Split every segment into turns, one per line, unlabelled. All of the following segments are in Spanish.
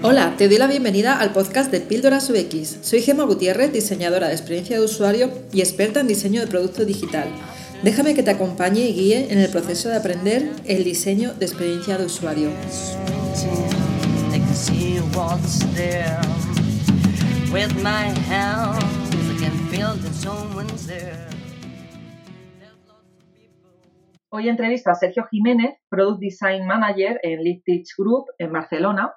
Hola, te doy la bienvenida al podcast de Píldoras UX. Soy Gemma Gutiérrez, diseñadora de experiencia de usuario y experta en diseño de producto digital. Déjame que te acompañe y guíe en el proceso de aprender el diseño de experiencia de usuario. Hoy entrevisto a Sergio Jiménez, Product Design Manager en Lead Teach Group en Barcelona,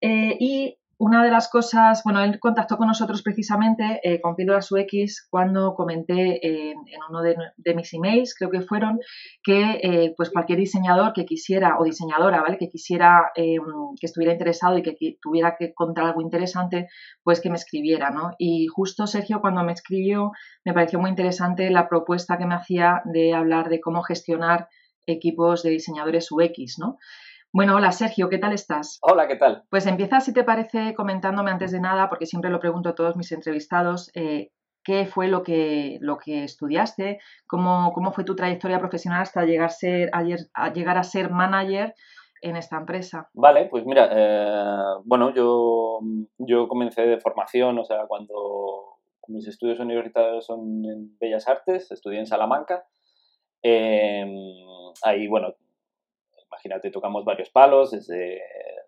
eh, y una de las cosas, bueno, él contactó con nosotros precisamente eh, con Píldoras UX cuando comenté en, uno de, mis emails, creo que fueron, que eh, pues cualquier diseñador que quisiera, o diseñadora, ¿vale? Que quisiera, que estuviera interesado y que, tuviera que contar algo interesante, pues que me escribiera, ¿no? Y justo Sergio cuando me escribió me pareció muy interesante la propuesta que me hacía de hablar de cómo gestionar equipos de diseñadores UX, ¿no? Bueno, hola Sergio, ¿qué tal estás?
Hola, ¿qué tal?
Pues empieza, si te parece, comentándome antes de nada, porque siempre lo pregunto a todos mis entrevistados, eh, ¿qué fue lo que, lo que estudiaste? ¿Cómo, ¿Cómo fue tu trayectoria profesional hasta llegar, ser, a, llegar a ser manager en esta empresa?
Vale, pues mira, eh, bueno, yo, yo comencé de formación, o sea, cuando mis estudios universitarios son en Bellas Artes, estudié en Salamanca. Eh, ahí, bueno, imagínate, tocamos varios palos, desde,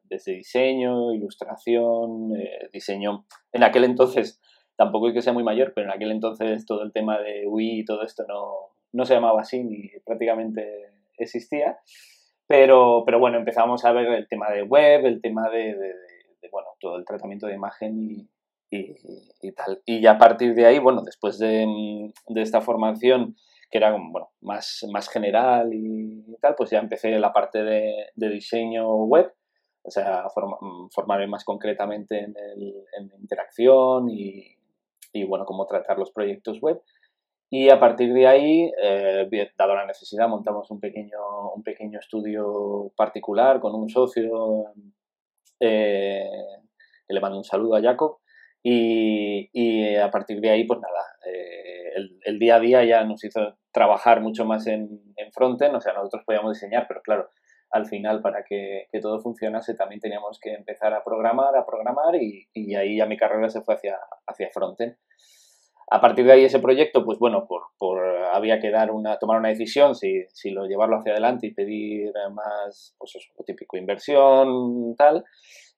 desde diseño, ilustración, eh, diseño. En aquel entonces, tampoco es que sea muy mayor, pero en aquel entonces todo el tema de UI y todo esto no, no se llamaba así ni prácticamente existía. Pero, pero bueno, empezamos a ver el tema de web, el tema de, de, bueno, todo el tratamiento de imagen y, y, y, tal. Y a partir de ahí, bueno, después de, de esta formación que era bueno, más, más general y tal, pues ya empecé la parte de, diseño web, o sea, formarme más concretamente en, el, interacción y, y, bueno, cómo tratar los proyectos web. Y a partir de ahí, eh, dado la necesidad, montamos un pequeño, un pequeño estudio particular con un socio eh, que le mando un saludo a Jacob. Y, y, a partir de ahí, pues nada, eh, el, el, día a día ya nos hizo trabajar mucho más en, en frontend, o sea, nosotros podíamos diseñar, pero claro, al final para que, que todo funcionase también teníamos que empezar a programar, a programar y, y, ahí ya mi carrera se fue hacia, hacia frontend. A partir de ahí ese proyecto, pues bueno, por, por había que dar una, tomar una decisión si, si lo llevarlo hacia adelante y pedir más, pues eso, típico, inversión, tal.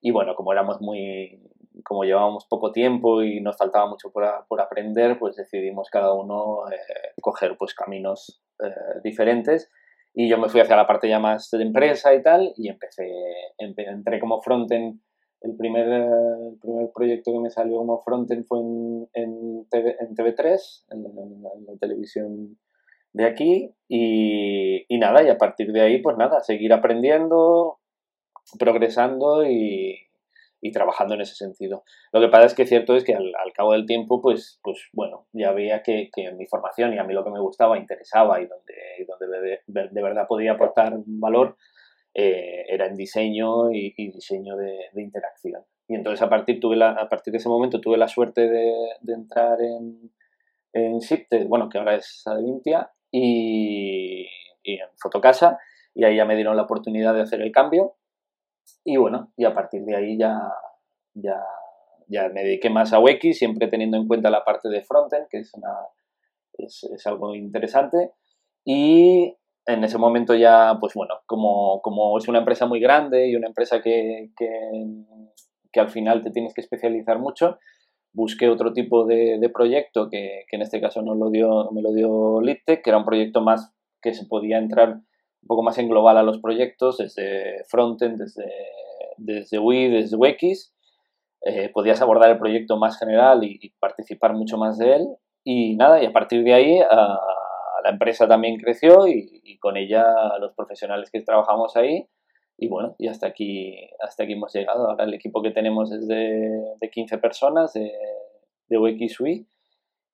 Y bueno, como éramos muy, como llevábamos poco tiempo y nos faltaba mucho por, por aprender, pues decidimos cada uno eh, coger pues caminos eh, diferentes. Y yo me fui hacia la parte ya más de empresa y tal y empecé, entré como frontend, el primer, el primer proyecto que me salió como frontend fue en, en, TV, en TV3, en la, televisión de aquí. Y, y nada, y a partir de ahí pues nada, seguir aprendiendo, progresando y, y trabajando en ese sentido. Lo que pasa es que cierto es que al, cabo del tiempo, pues, pues bueno, ya veía que, que, mi formación y a mí lo que me gustaba, interesaba y donde, donde de, de verdad podía aportar valor eh, era en diseño y, diseño de, de, interacción. Y entonces a partir, tuve la, a partir de ese momento tuve la suerte de, de entrar en, en SIPTE, bueno, que ahora es Adevintia, y, y en Fotocasa, y ahí ya me dieron la oportunidad de hacer el cambio y bueno, y a partir de ahí ya, ya, ya me dediqué más a UX, siempre teniendo en cuenta la parte de frontend, que es, una, es, algo interesante. Y en ese momento ya, pues bueno, como, como es una empresa muy grande y una empresa que, que, al final te tienes que especializar mucho, busqué otro tipo de, de proyecto que, que, en este caso no lo dio, me lo dio LitTech, que era un proyecto más que se podía entrar un poco más en global a los proyectos, desde frontend, desde, desde Wii, desde UX. Eh, podías abordar el proyecto más general y, participar mucho más de él. Y nada, y a partir de ahí la empresa también creció y, con ella los profesionales que trabajamos ahí. Y bueno, y hasta aquí, hasta aquí hemos llegado. Ahora el equipo que tenemos es de, de 15 personas de, de UX Wii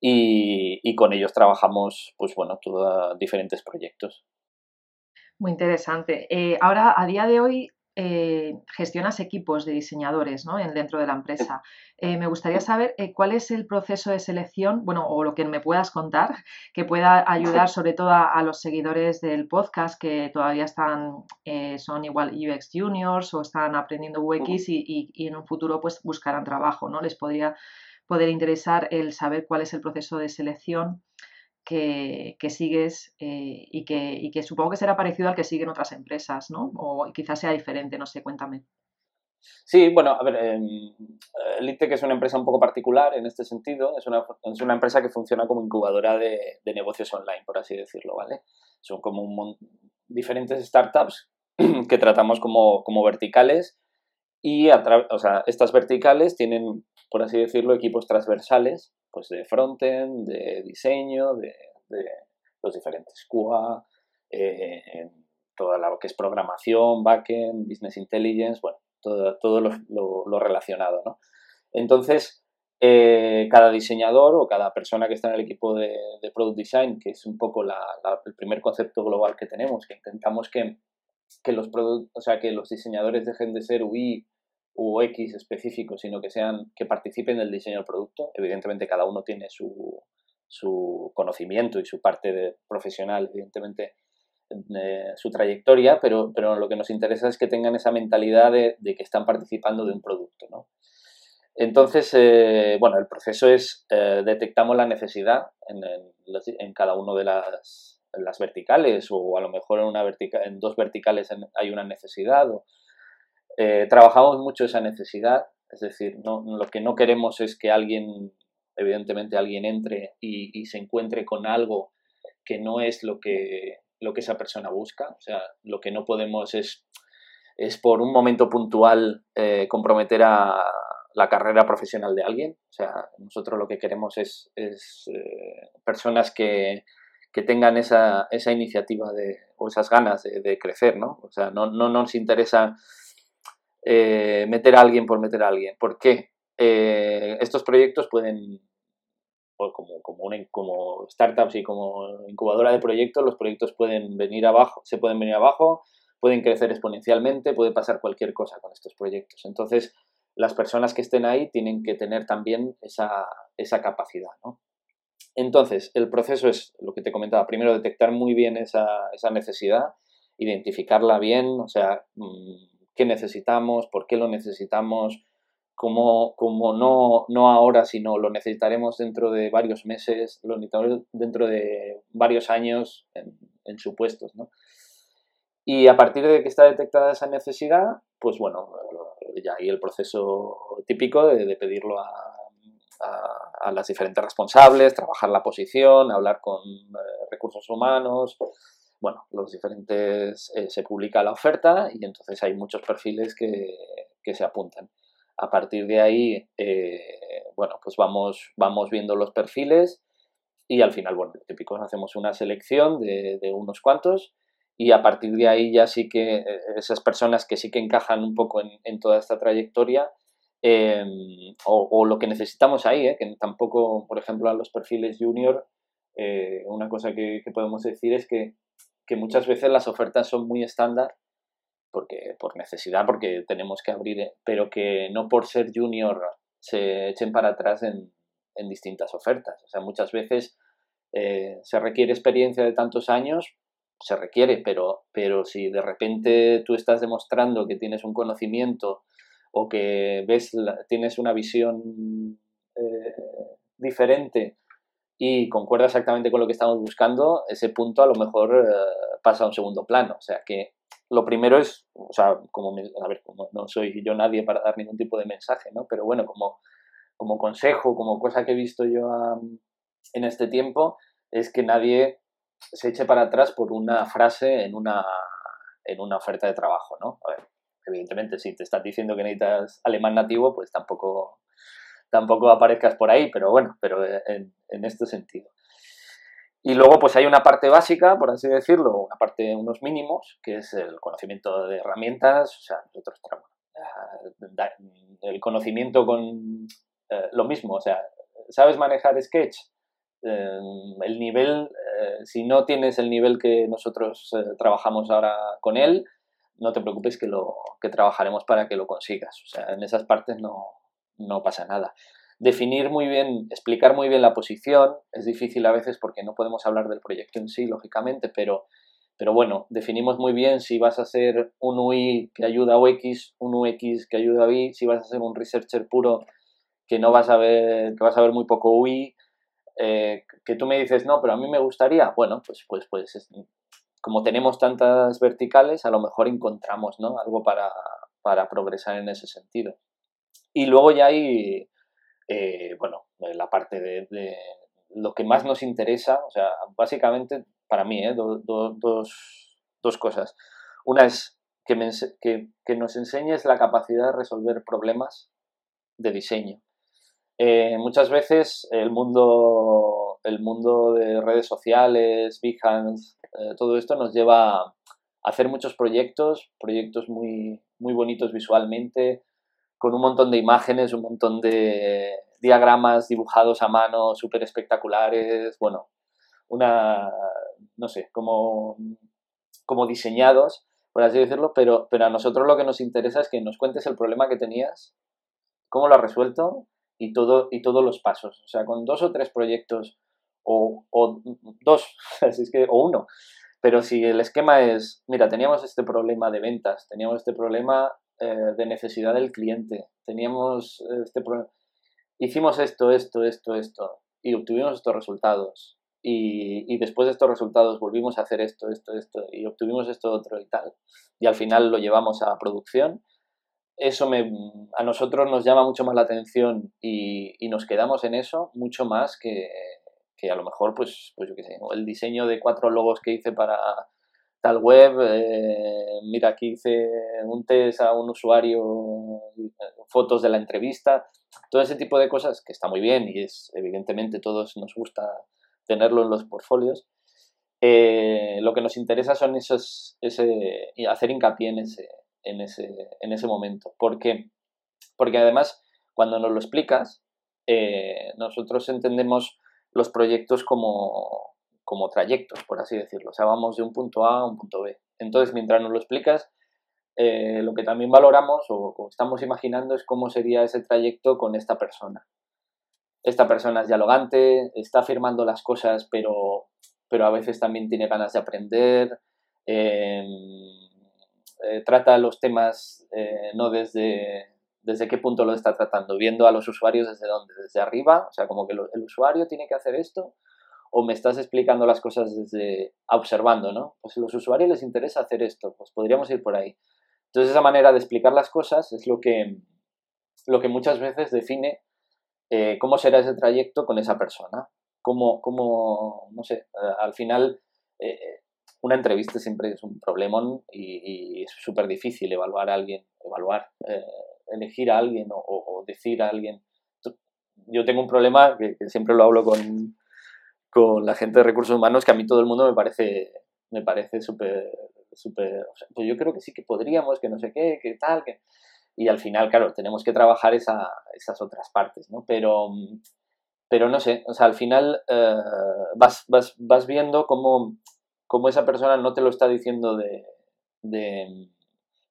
y, y, con ellos trabajamos, pues bueno, todos diferentes proyectos.
Muy interesante. Eh, ahora, a día de hoy, eh, gestionas equipos de diseñadores ¿no? en, dentro de la empresa. Eh, me gustaría saber eh, cuál es el proceso de selección, bueno, o lo que me puedas contar, que pueda ayudar sobre todo a, los seguidores del podcast que todavía están, son igual UX juniors o están aprendiendo UX y, y, en un futuro pues buscarán trabajo, ¿no? Les podría poder interesar el saber cuál es el proceso de selección que, sigues eh, y, que, supongo que será parecido al que siguen otras empresas, ¿no? O quizás sea diferente, no sé, cuéntame.
Sí, bueno, a ver, eh, que es una empresa un poco particular en este sentido, es una, es una empresa que funciona como incubadora de, negocios online, por así decirlo, ¿vale? Son como diferentes startups que tratamos como, como verticales y o sea, estas verticales tienen, por así decirlo, equipos transversales pues de frontend, de diseño, de, los diferentes QA, eh, toda lo que es programación, backend, business intelligence, bueno, todo, todo lo, relacionado, ¿no? Entonces, eh, cada diseñador o cada persona que está en el equipo de, Product Design, que es un poco el primer concepto global que tenemos, que intentamos que, que los, o sea, que los diseñadores dejen de ser UI UX específicos, sino que sean que participen en el diseño del producto. Evidentemente cada uno tiene su, su conocimiento y su parte de profesional, evidentemente eh, su trayectoria, pero, pero lo que nos interesa es que tengan esa mentalidad de, que están participando de un producto. ¿no? Entonces, eh, bueno, el proceso es, eh, detectamos la necesidad en, en, cada uno de las, las, verticales o a lo mejor en, una vertica, en dos verticales hay una necesidad eh, trabajamos mucho esa necesidad, es decir, no, lo que no queremos es que alguien, evidentemente alguien entre y, se encuentre con algo que no es lo que, lo que esa persona busca, o sea, lo que no podemos es, es por un momento puntual eh, comprometer a la carrera profesional de alguien, o sea, nosotros lo que queremos es, es eh, personas que, que tengan esa, esa iniciativa de, o esas ganas de, crecer, ¿no? O sea, no, no nos interesa eh, meter a alguien por meter a alguien. ¿Por qué? Eh, estos proyectos pueden, como, como, como startups y como incubadora de proyectos, los proyectos pueden venir abajo, se pueden venir abajo, pueden crecer exponencialmente, puede pasar cualquier cosa con estos proyectos. Entonces, las personas que estén ahí tienen que tener también esa, esa capacidad. Entonces, el proceso es lo que te comentaba, primero detectar muy bien esa, esa necesidad, identificarla bien, o sea, mm, qué necesitamos, por qué lo necesitamos, como, como no, no ahora, sino lo necesitaremos dentro de varios meses, lo necesitaremos dentro de varios años en, supuestos. ¿no? Y a partir de que está detectada esa necesidad, pues bueno, ya hay el proceso típico de, pedirlo a, a, las diferentes responsables, trabajar la posición, hablar con eh, recursos humanos, bueno, los diferentes, eh, se publica la oferta y entonces hay muchos perfiles que, se apuntan. A partir de ahí, eh, bueno, pues vamos, vamos viendo los perfiles y al final, bueno, típico, hacemos una selección de, unos cuantos y a partir de ahí ya sí que eh, esas personas que sí que encajan un poco en, toda esta trayectoria em, o, lo que necesitamos ahí, que tampoco, por ejemplo, a los perfiles junior, una cosa que podemos decir es que que muchas veces las ofertas son muy estándar porque por necesidad, porque tenemos que abrir, eh, pero que no por ser junior se echen para atrás en, distintas ofertas. O sea, muchas veces eh, se requiere experiencia de tantos años, se requiere, pero, pero si de repente tú estás demostrando que tienes un conocimiento o que ves tienes una visión eh, diferente y concuerda exactamente con lo que estamos buscando, ese punto a lo mejor eh, pasa a un segundo plano. O sea que lo primero es, o sea, como, a ver, como no soy yo nadie para dar ningún tipo de mensaje, ¿no? Pero bueno, como, como consejo, como cosa que he visto yo en este tiempo, es que nadie se eche para atrás por una frase en una, en una oferta de trabajo, ¿no? Evidentemente, si te estás diciendo que necesitas alemán nativo, pues tampoco tampoco aparezcas por ahí, pero bueno, pero en, en este sentido. Y luego pues hay una parte básica, por así decirlo, una parte, unos mínimos, que es el conocimiento de herramientas, o sea, nosotros el conocimiento con eh, lo mismo, o sea, ¿sabes manejar Sketch? Eh, el nivel, eh, si no tienes el nivel que nosotros trabajamos ahora con él, no te preocupes que, lo, que trabajaremos para que lo consigas. O sea, en esas partes no, no pasa nada. Definir muy bien, explicar muy bien la posición, es difícil a veces porque no podemos hablar del proyecto en sí, lógicamente, pero, pero bueno, definimos muy bien si vas a ser un UI que ayuda a UX, un UX que ayuda a Y, si vas a ser un researcher puro que no vas a ver, que vas a ver muy poco UI, eh, que tú me dices, no, pero a mí me gustaría, bueno, pues, pues, pues como tenemos tantas verticales, a lo mejor encontramos ¿no? algo para, para progresar en ese sentido. Y luego ya hay, eh, bueno, la parte de, lo que más nos interesa, o sea, básicamente para mí, ¿eh? dos, cosas. Una es que, que, nos enseñes la capacidad de resolver problemas de diseño. Eh, muchas veces el mundo, el mundo de redes sociales, Behance, eh, todo esto nos lleva a hacer muchos proyectos, proyectos muy, muy bonitos visualmente, con un montón de imágenes, un montón de diagramas dibujados a mano súper espectaculares, bueno, una, no sé, como, como diseñados, por así decirlo, pero, pero a nosotros lo que nos interesa es que nos cuentes el problema que tenías, cómo lo has resuelto y, todo, y todos los pasos. O sea, con dos o tres proyectos o, o dos, así es que, o uno. Pero si el esquema es, mira, teníamos este problema de ventas, teníamos este problema eh, de necesidad del cliente. Teníamos este problema. Hicimos esto, esto, esto, esto y obtuvimos estos resultados. Y, después de estos resultados volvimos a hacer esto, esto, esto y obtuvimos esto otro y tal. Y al final lo llevamos a producción. Eso me, a nosotros nos llama mucho más la atención y, nos quedamos en eso mucho más que, que a lo mejor, pues, pues yo qué sé, el diseño de cuatro logos que hice para, tal web, eh, mira, aquí hice un test a un usuario, fotos de la entrevista, todo ese tipo de cosas que está muy bien y es evidentemente todos nos gusta tenerlo en los portfolios. Eh, lo que nos interesa son esos, ese, hacer hincapié en ese, en ese, en ese momento. ¿Por qué? Porque además, cuando nos lo explicas, eh, nosotros entendemos los proyectos como, como trayectos, por así decirlo. O sea, vamos de un punto A a un punto B. Entonces, mientras nos lo explicas, eh, lo que también valoramos o, estamos imaginando es cómo sería ese trayecto con esta persona. Esta persona es dialogante, está afirmando las cosas, pero, pero a veces también tiene ganas de aprender, em, eh, trata los temas eh, no desde, desde qué punto lo está tratando, viendo a los usuarios desde dónde, desde arriba, o sea, como que el usuario tiene que hacer esto, o me estás explicando las cosas desde observando, ¿no? Pues a los usuarios les interesa hacer esto, pues podríamos ir por ahí. Entonces esa manera de explicar las cosas es lo que, lo que muchas veces define eh, cómo será ese trayecto con esa persona. Cómo, cómo no sé, eh, al final eh, una entrevista siempre es un problemón y, es súper difícil evaluar a alguien, evaluar, elegir a alguien o, decir a alguien. Yo tengo un problema que siempre lo hablo con, con la gente de recursos humanos que a mí todo el mundo me parece me parece súper súper pues yo creo que sí que podríamos que no sé qué que tal que y al final claro tenemos que trabajar esa, esas otras partes no pero pero no sé o sea al final eh, vas, vas, vas viendo cómo, cómo esa persona no te lo está diciendo de, de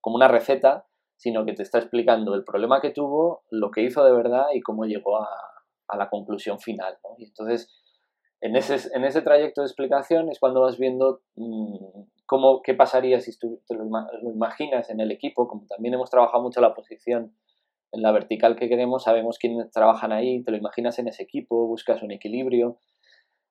como una receta sino que te está explicando el problema que tuvo lo que hizo de verdad y cómo llegó a, a la conclusión final y entonces en ese, en ese trayecto de explicación es cuando vas viendo mm, cómo, qué pasaría si tú te lo, imaginas en el equipo, como también hemos trabajado mucho la posición en la vertical que queremos, sabemos quiénes trabajan ahí, te lo imaginas en ese equipo, buscas un equilibrio.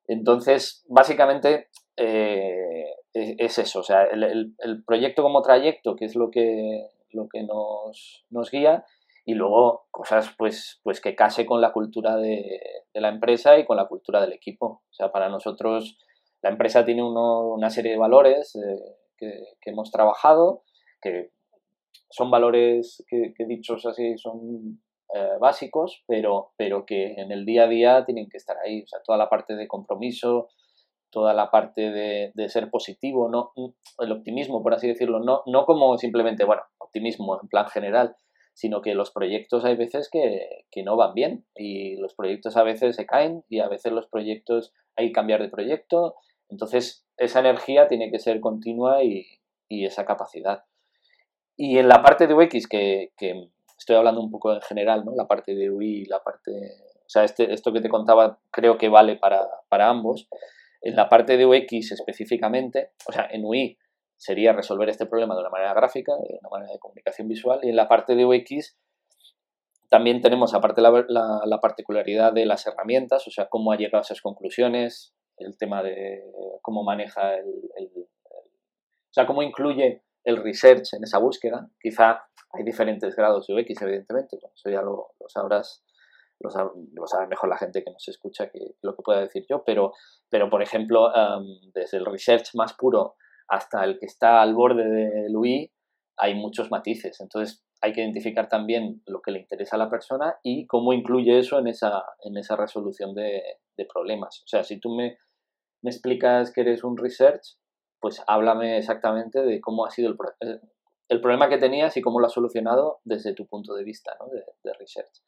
Entonces, básicamente eh, es, eso, o sea, el, el, proyecto como trayecto, que es lo que, lo que nos, nos guía, y luego cosas pues, pues que case con la cultura de, la empresa y con la cultura del equipo. O sea, para nosotros la empresa tiene una serie de valores eh, que, hemos trabajado, que son valores que, dichos así son eh, básicos, pero, pero que en el día a día tienen que estar ahí. O sea, toda la parte de compromiso, toda la parte de, de, ser positivo, no el optimismo, por así decirlo, no, no como simplemente, bueno, optimismo en plan general, sino que los proyectos hay veces que, no van bien y los proyectos a veces se caen y a veces los proyectos hay que cambiar de proyecto. Entonces, esa energía tiene que ser continua y, esa capacidad. y en la parte de UX, que, que, estoy hablando un poco en general, ¿no? La parte de UI, la parte... O sea, este, esto que te contaba creo que vale para, para ambos. En la parte de UX específicamente, o sea, en UI sería resolver este problema de una manera gráfica, de una manera de comunicación visual, y en la parte de UX también tenemos, aparte, la, la, particularidad de las herramientas, o sea, cómo ha llegado a esas conclusiones, el tema de cómo maneja el, o sea, cómo incluye el research en esa búsqueda. Quizá hay diferentes grados de UX, evidentemente, eso ya lo, sabrás, lo sabe, mejor la gente que nos escucha que lo que pueda decir yo, pero, pero por ejemplo, desde el research más puro hasta el que está al borde del UI, hay muchos matices. Entonces, hay que identificar también lo que le interesa a la persona y cómo incluye eso en esa, en esa resolución de, problemas. O sea, si tú me, me, explicas que eres un research, pues háblame exactamente de cómo ha sido el, el problema que tenías y cómo lo has solucionado desde tu punto de vista ¿no? de, research.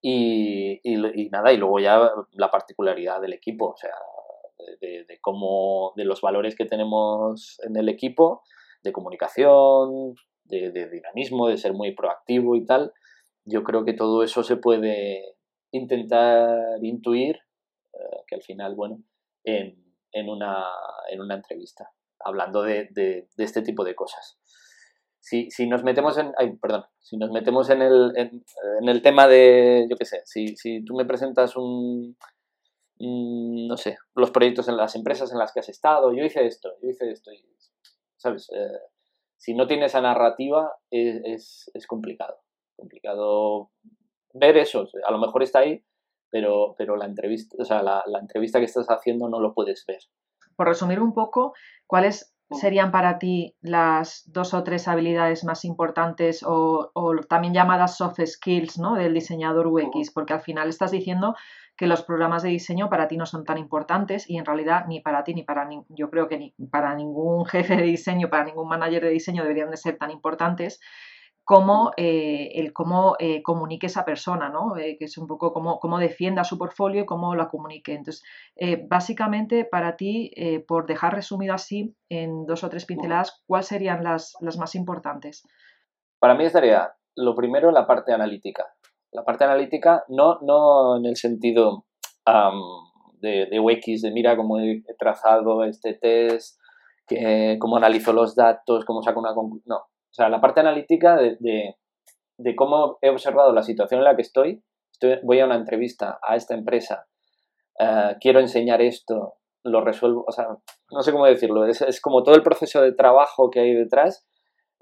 Y, y, nada, y luego ya la particularidad del equipo, o sea, de, cómo, de los valores que tenemos en el equipo, de comunicación, de, dinamismo, de ser muy proactivo y tal, yo creo que todo eso se puede intentar intuir, eh, que al final, bueno, en, en, una, en una entrevista, hablando de, de, este tipo de cosas. Si, si, nos metemos en, ay, perdón, si nos metemos en el, en, en el tema de, yo qué sé, si, si tú me presentas un, no sé, los proyectos en las empresas en las que has estado, yo hice esto, yo hice esto, ¿sabes? Eh, si no tiene esa narrativa es, es, complicado. Complicado ver eso. A lo mejor está ahí, pero, pero la, entrevista, o sea, la, entrevista que estás haciendo no lo puedes ver.
Por resumir un poco, ¿cuáles mm. serían para ti las dos o tres habilidades más importantes o, o también llamadas soft skills ¿no? del diseñador UX? Porque al final estás diciendo que los programas de diseño para ti no son tan importantes y en realidad ni para ti ni para yo creo que ni para ningún jefe de diseño, para ningún manager de diseño deberían de ser tan importantes como eh, el cómo eh, comunique esa persona, ¿no? Eh, que es un poco cómo, cómo, defienda su portfolio y cómo la comunique. Entonces, básicamente, para ti, por dejar resumido así en dos o tres pinceladas, ¿cuáles serían las, las más importantes?
Para mí estaría, lo primero, la parte analítica. La parte analítica no, no en el sentido de, de UX, de mira cómo he trazado este test, que, cómo analizo los datos, cómo saco una conclusión. No, o sea, la parte analítica de, de, cómo he observado la situación en la que estoy, estoy voy a una entrevista a esta empresa, eh, quiero enseñar esto, lo resuelvo, o sea, no sé cómo decirlo, es, es como todo el proceso de trabajo que hay detrás,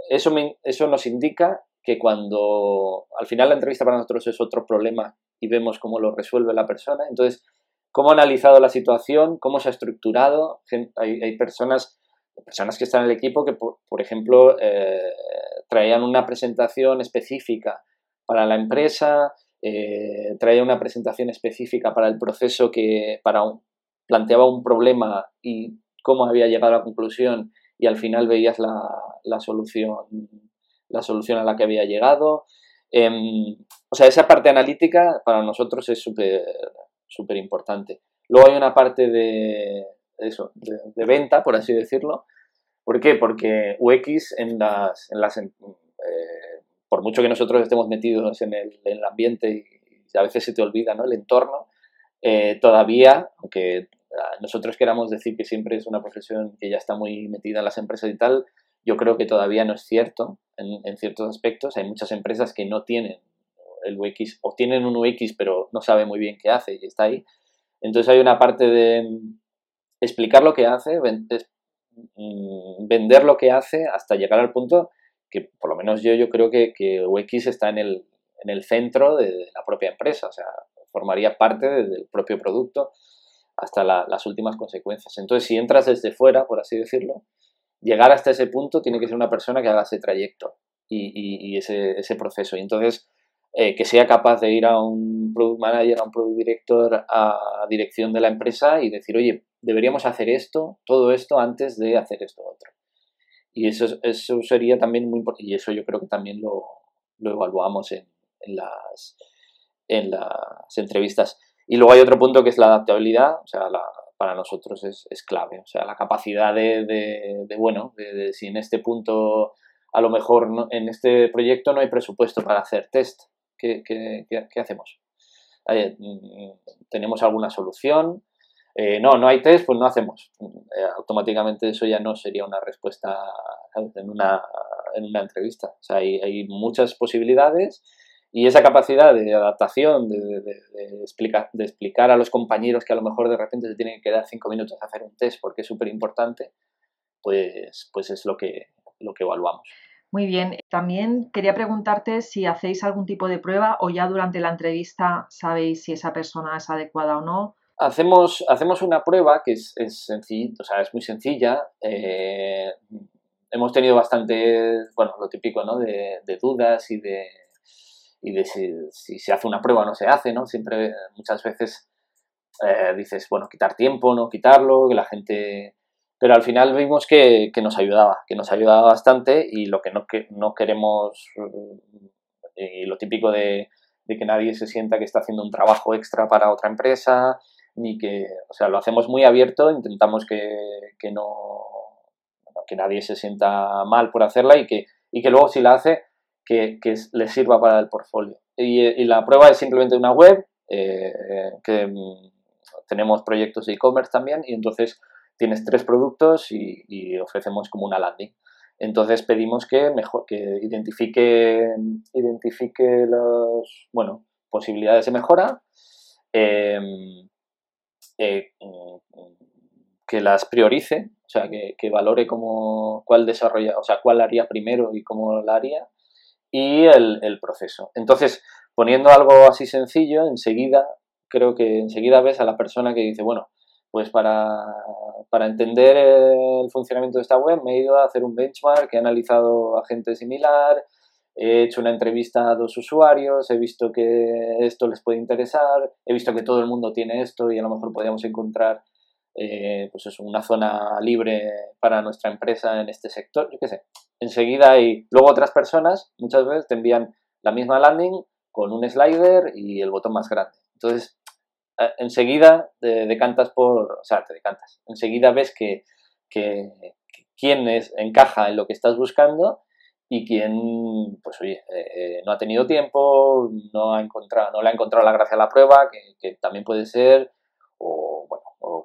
eso, me, eso nos indica que cuando al final la entrevista para nosotros es otro problema y vemos cómo lo resuelve la persona, entonces, cómo ha analizado la situación, cómo se ha estructurado, hay, hay personas, personas que están en el equipo que, por, ejemplo, eh, traían una presentación específica para la empresa, eh, traía una presentación específica para el proceso que para planteaba un problema y cómo había llegado a la conclusión y al final veías la, la solución la solución a la que había llegado. Em, o sea, esa parte analítica para nosotros es súper súper importante. Luego hay una parte de, eso, de, venta, por así decirlo. ¿Por qué? Porque UX en las, en las eh, por mucho que nosotros estemos metidos en el, en el ambiente y, a veces se te olvida ¿no? el entorno, eh, todavía, aunque nosotros queramos decir que siempre es una profesión que ya está muy metida en las empresas y tal, yo creo que todavía no es cierto en, ciertos aspectos. Hay muchas empresas que no tienen el UX o tienen un UX pero no sabe muy bien qué hace y está ahí. Entonces hay una parte de explicar lo que hace, mm, vender lo que hace hasta llegar al punto que por lo menos yo, yo creo que, que UX está en el, en el centro de, la propia empresa, o sea, formaría parte del propio producto hasta las últimas consecuencias. Entonces, si entras desde fuera, por así decirlo, llegar hasta ese punto tiene que ser una persona que haga ese trayecto y, ese, proceso. Y entonces, eh, que sea capaz de ir a un product manager, a un product director, a dirección de la empresa y decir, oye, deberíamos hacer esto, todo esto antes de hacer esto otro. Y eso, eso sería también muy importante. Y eso yo creo que también lo, lo evaluamos en, en, las, en las entrevistas. Y luego hay otro punto que es la adaptabilidad, o sea, la, para nosotros es, es, clave. O sea, la capacidad de, de, bueno, de, si en este punto a lo mejor en este proyecto no hay presupuesto para hacer test. ¿Qué, hacemos? Mm, ¿Tenemos alguna solución? Eh, no, no hay test, pues no hacemos. Eh, automáticamente eso ya no sería una respuesta en una, en una entrevista. O sea, hay, hay muchas posibilidades y esa capacidad de adaptación, de, de, explicar, de explicar a los compañeros que a lo mejor de repente se tienen que dar cinco minutos a hacer un test porque es súper importante, pues, pues es lo que, lo que evaluamos.
Muy bien. También quería preguntarte si hacéis algún tipo de prueba o ya durante la entrevista sabéis si esa persona es adecuada o no.
Hacemos, hacemos una prueba que es, es sencilla, o sea, es muy sencilla. Eh, hemos tenido bastante, bueno, lo típico, ¿no? De, dudas y de, y de si, se hace una prueba o no se hace, ¿no? Siempre, muchas veces eh, dices, bueno, quitar tiempo, no quitarlo, que la gente pero al final vimos que, nos ayudaba, que nos ayudaba bastante y lo que no, que no queremos, y lo típico de, que nadie se sienta que está haciendo un trabajo extra para otra empresa, ni que, o sea, lo hacemos muy abierto, intentamos que, no, que nadie se sienta mal por hacerla y que, y que luego si la hace, que, le sirva para el portfolio. Y, la prueba es simplemente una web, eh, que mm, tenemos proyectos de e-commerce también, y entonces tienes tres productos y, ofrecemos como una landing. Entonces pedimos que, mejor, que identifique, identifique las bueno, posibilidades de mejora, em, eh, que las priorice, o sea, que, valore cómo, cuál desarrolla, o sea, cuál haría primero y cómo la haría, y el, el proceso. Entonces, poniendo algo así sencillo, enseguida, creo que enseguida ves a la persona que dice, bueno, pues para, entender el funcionamiento de esta web me he ido a hacer un benchmark, he analizado a gente similar, he hecho una entrevista a dos usuarios, he visto que esto les puede interesar, he visto que todo el mundo tiene esto y a lo mejor podríamos encontrar eh, pues eso, una zona libre para nuestra empresa en este sector, yo qué sé. Enseguida y luego otras personas muchas veces te envían la misma landing con un slider y el botón más grande. Entonces, eh, enseguida te decantas por, o sea, te decantas, enseguida ves que, quién es, encaja en lo que estás buscando y quién, pues oye, eh, no ha tenido tiempo, no, ha encontrado, no le ha encontrado la gracia a la prueba, que, también puede ser, o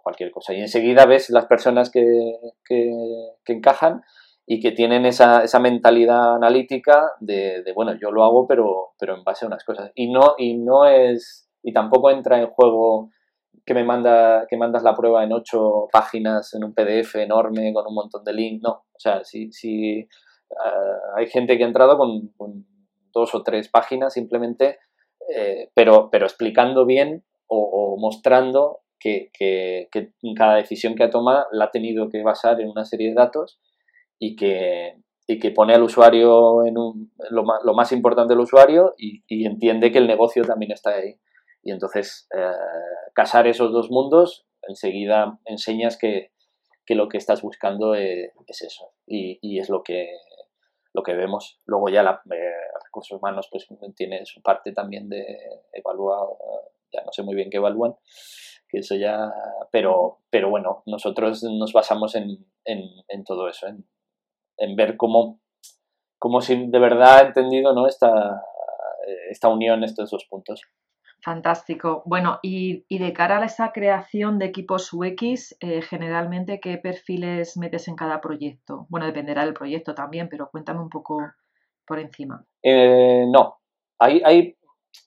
cualquier cosa. Y enseguida ves las personas que, encajan y que tienen esa, esa mentalidad analítica de, bueno, yo lo hago, pero, pero en base a unas cosas. Y no, y no es y tampoco entra en juego que me manda que mandas la prueba en ocho páginas en un PDF enorme con un montón de links no o sea si, si ah, hay gente que ha entrado con, dos o tres páginas simplemente eh, pero pero explicando bien o, mostrando que, que, cada decisión que ha tomado la ha tenido que basar en una serie de datos y que, y que pone al usuario en un, lo, más, lo más importante del usuario y, y entiende que el negocio también está ahí. Y entonces, eh, casar esos dos mundos, enseguida enseñas que, lo que estás buscando es, eso. Y, es lo que, lo que vemos. Luego ya la, eh, recursos humanos pues tiene su parte también de evaluar, ya no sé muy bien qué evalúan, que eso ya, pero, pero bueno, nosotros nos basamos en, todo eso, en, ver cómo, cómo si de verdad ha entendido ¿no? esta, esta unión, estos dos puntos.
Fantástico. Bueno, y, de cara a esa creación de equipos UX, eh, generalmente, ¿qué perfiles metes en cada proyecto? Bueno, dependerá del proyecto también, pero cuéntame un poco por encima.
Eh, no, hay, hay,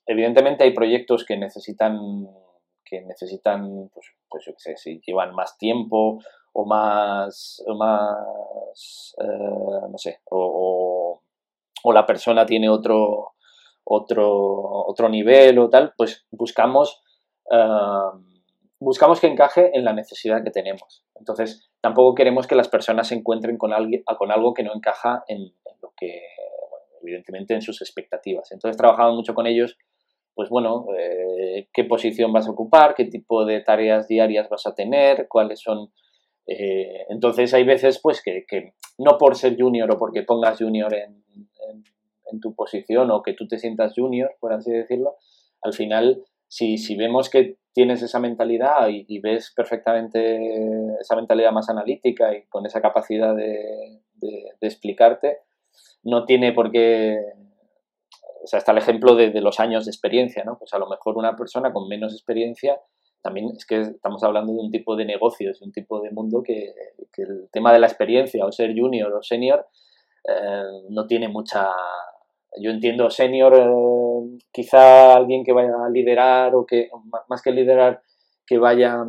evidentemente hay proyectos que necesitan, que necesitan, pues, pues yo qué sé, si llevan más tiempo o más, o más eh, no sé, o, o la persona tiene otro otro, otro nivel o tal, pues buscamos, eh, buscamos que encaje en la necesidad que tenemos. Entonces, tampoco queremos que las personas se encuentren con, alguien, con algo que no encaja en, lo que, evidentemente, en sus expectativas. Entonces, trabajamos mucho con ellos, pues bueno, eh, qué posición vas a ocupar, qué tipo de tareas diarias vas a tener, cuáles son... Eh, entonces hay veces pues que, no por ser junior o porque pongas junior en tu posición o que tú te sientas junior, por así decirlo, al final, si, si vemos que tienes esa mentalidad y, ves perfectamente esa mentalidad más analítica y con esa capacidad de, explicarte, no tiene por qué o sea, está el ejemplo de, los años de experiencia, ¿no? Pues a lo mejor una persona con menos experiencia, también es que estamos hablando de un tipo de negocios, de un tipo de mundo que, el tema de la experiencia, o ser junior o senior, eh, no tiene mucha... Yo entiendo senior, eh, quizá alguien que vaya a liderar o que, más que liderar, que vaya a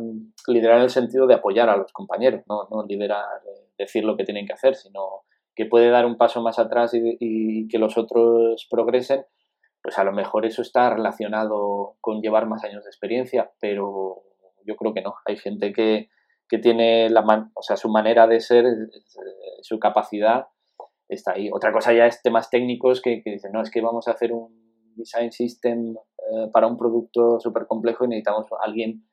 liderar en el sentido de apoyar a los compañeros, no, no liderar, eh, decir lo que tienen que hacer, sino que puede dar un paso más atrás y, que los otros progresen, pues a lo mejor eso está relacionado con llevar más años de experiencia, pero yo creo que no. Hay gente que, tiene la o sea, su manera de ser, su capacidad está ahí. Otra cosa ya es temas técnicos que, que dicen, no, es que vamos a hacer un design system eh, para un producto súper complejo y necesitamos a alguien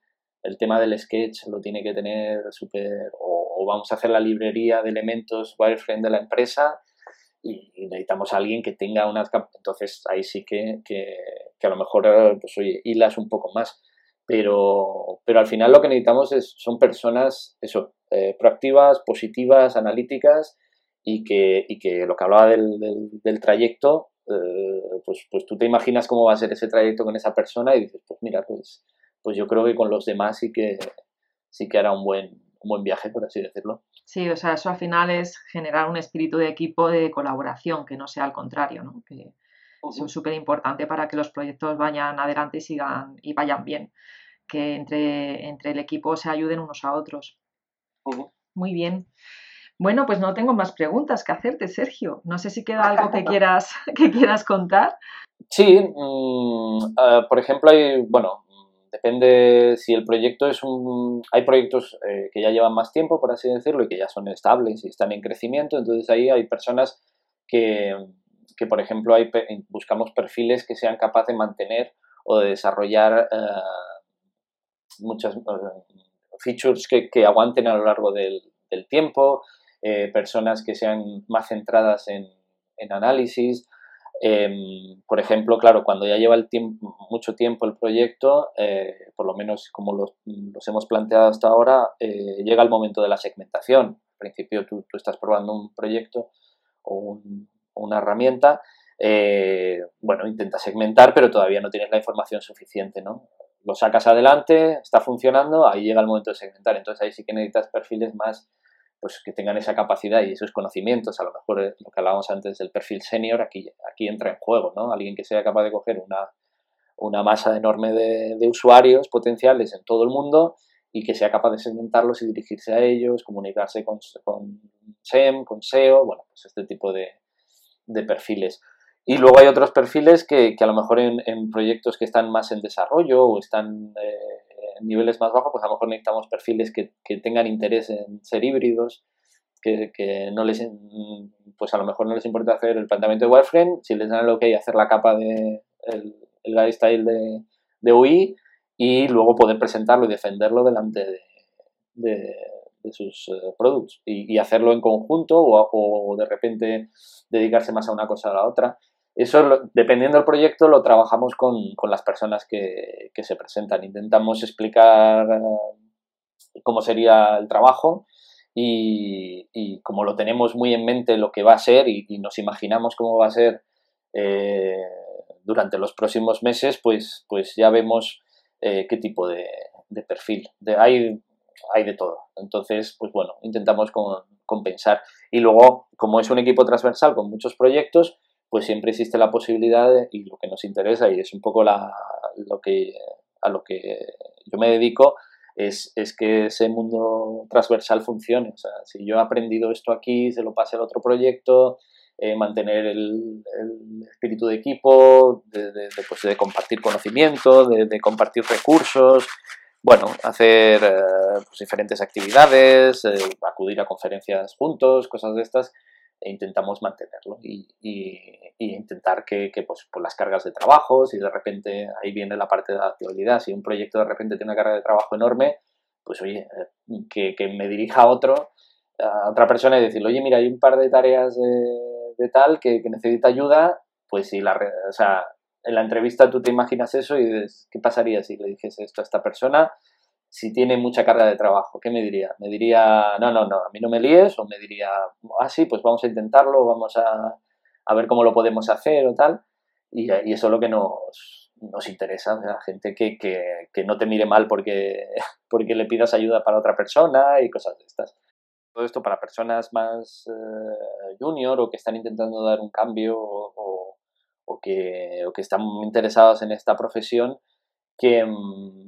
el tema del sketch lo tiene que tener súper, o, vamos a hacer la librería de elementos wireframe de la empresa y, necesitamos alguien que tenga unas, entonces ahí sí que, que, a lo mejor, pues oye, hilas un poco más, pero, pero al final lo que necesitamos es, son personas, eso, eh, proactivas, positivas, analíticas y que, y que lo que hablaba del, del, trayecto, eh, pues, pues tú te imaginas cómo va a ser ese trayecto con esa persona y dices, pues mira, pues pues yo creo que con los demás sí que, sí que hará un buen, un buen viaje, por así decirlo.
Sí, o sea, eso al final es generar un espíritu de equipo de colaboración, que no sea al contrario, ¿no? Que es súper importante para que los proyectos vayan adelante y sigan y vayan bien, que entre, entre el equipo se ayuden unos a otros. Muy bien. Bueno, pues no tengo más preguntas que hacerte, Sergio. No sé si queda algo que quieras, que quieras contar.
Sí, mm, eh, por ejemplo, hay, bueno, Depende si el proyecto es un... Hay proyectos eh, que ya llevan más tiempo, por así decirlo, y que ya son estables y están en crecimiento, entonces ahí hay personas que, que por ejemplo, hay, buscamos perfiles que sean capaces de mantener o de desarrollar uh, muchas eh, features que, que, aguanten a lo largo del, del tiempo, personas que sean más centradas en, en análisis, Em, por ejemplo, claro, cuando ya lleva mucho tiempo el proyecto, eh, por lo menos como los, hemos planteado hasta ahora, eh, llega el momento de la segmentación. Al principio tú, estás probando un proyecto o, una herramienta, eh, bueno, intentas segmentar, pero todavía no tienes la información suficiente, ¿no? Lo sacas adelante, está funcionando, ahí llega el momento de segmentar. Entonces ahí sí que necesitas perfiles más pues que tengan esa capacidad y esos conocimientos, a lo mejor eh, lo que hablábamos antes del perfil senior, aquí, aquí entra en juego, ¿no? Alguien que sea capaz de coger una, una masa enorme de, usuarios potenciales en todo el mundo y que sea capaz de segmentarlos y dirigirse a ellos, comunicarse con, con SEM, con SEO, bueno, pues este tipo de, de perfiles. Y luego hay otros perfiles que, a lo mejor en, en, proyectos que están más en desarrollo o están eh, niveles más bajos, pues a lo mejor necesitamos perfiles que, que tengan interés en ser híbridos, que, que, no les, pues a lo mejor no les importa hacer el planteamiento de wireframe, si les dan que hay, hacer la capa de el, el de, de, UI y luego poder presentarlo y defenderlo delante de, de, sus uh, productos y, y, hacerlo en conjunto o, o, de repente dedicarse más a una cosa a la otra. Eso, dependiendo del proyecto, lo trabajamos con, con las personas que, que, se presentan. Intentamos explicar eh, cómo sería el trabajo y, y, como lo tenemos muy en mente lo que va a ser y, nos imaginamos cómo va a ser eh, durante los próximos meses, pues, pues ya vemos eh, qué tipo de, perfil. De, hay, hay de todo. Entonces, pues bueno, intentamos compensar. Y luego, como es un equipo transversal con muchos proyectos, pues siempre existe la posibilidad y lo que nos interesa y es un poco la, lo que, a lo que yo me dedico es, es, que ese mundo transversal funcione. O sea, si yo he aprendido esto aquí, se lo pase al otro proyecto, eh, mantener el, espíritu de equipo, de, de, de, pues de compartir conocimiento, de, compartir recursos, bueno, hacer eh, pues diferentes actividades, eh, acudir a conferencias juntos, cosas de estas, e intentamos mantenerlo y, y, intentar que, que pues, por las cargas de trabajo, si de repente ahí viene la parte de adaptabilidad, si un proyecto de repente tiene una carga de trabajo enorme, pues oye, eh, que, me dirija a otro, a otra persona y decirle, oye, mira, hay un par de tareas de, tal que, que, necesita ayuda, pues si la, o sea, en la entrevista tú te imaginas eso y dices, ¿qué pasaría si le dijese esto a esta persona? Si tiene mucha carga de trabajo, ¿qué me diría? Me diría, no, no, no, a mí no me líes, o me diría, ah, sí, pues vamos a intentarlo, vamos a, a ver cómo lo podemos hacer o tal. Y, eso es lo que nos, nos interesa, la gente que, que, que, no te mire mal porque, porque le pidas ayuda para otra persona y cosas de estas. Todo esto para personas más eh, junior o que están intentando dar un cambio o, o, que, o que están interesados en esta profesión, que, mm,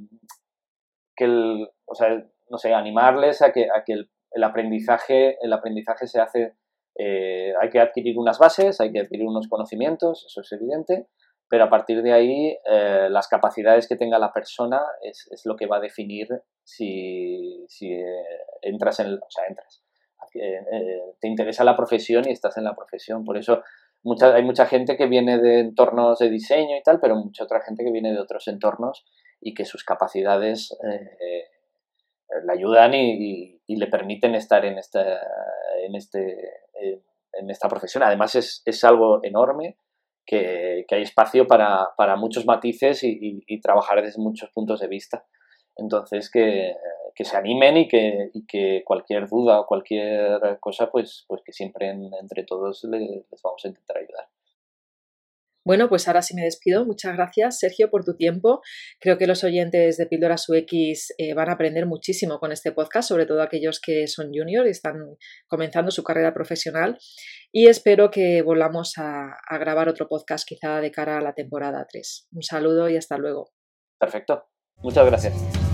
que el, o sea, no sé, animarles a que, a que el, el aprendizaje, el aprendizaje se hace eh, hay que adquirir unas bases, hay que adquirir unos conocimientos, eso es evidente, pero a partir de ahí eh, las capacidades que tenga la persona es, es lo que va a definir si, si eh, entras en, o sea, entras, te interesa la profesión y estás en la profesión. Por eso mucha, hay mucha gente que viene de entornos de diseño y tal, pero mucha otra gente que viene de otros entornos y que sus capacidades le ayudan y, le permiten estar en esta, en este, en esta profesión. Además es, es algo enorme que, que hay espacio para, para muchos matices y, y, trabajar desde muchos puntos de vista. Entonces que, que se animen y que, y que, cualquier duda o cualquier cosa, pues, pues que siempre entre todos les, les vamos a intentar ayudar.
Bueno, pues ahora sí me despido. Muchas gracias, Sergio, por tu tiempo. Creo que los oyentes de Píldoras UX eh, van a aprender muchísimo con este podcast, sobre todo aquellos que son junior y están comenzando su carrera profesional. Y espero que volvamos a, a grabar otro podcast quizá de cara a la temporada 3. Un saludo y hasta luego.
Perfecto. Muchas gracias.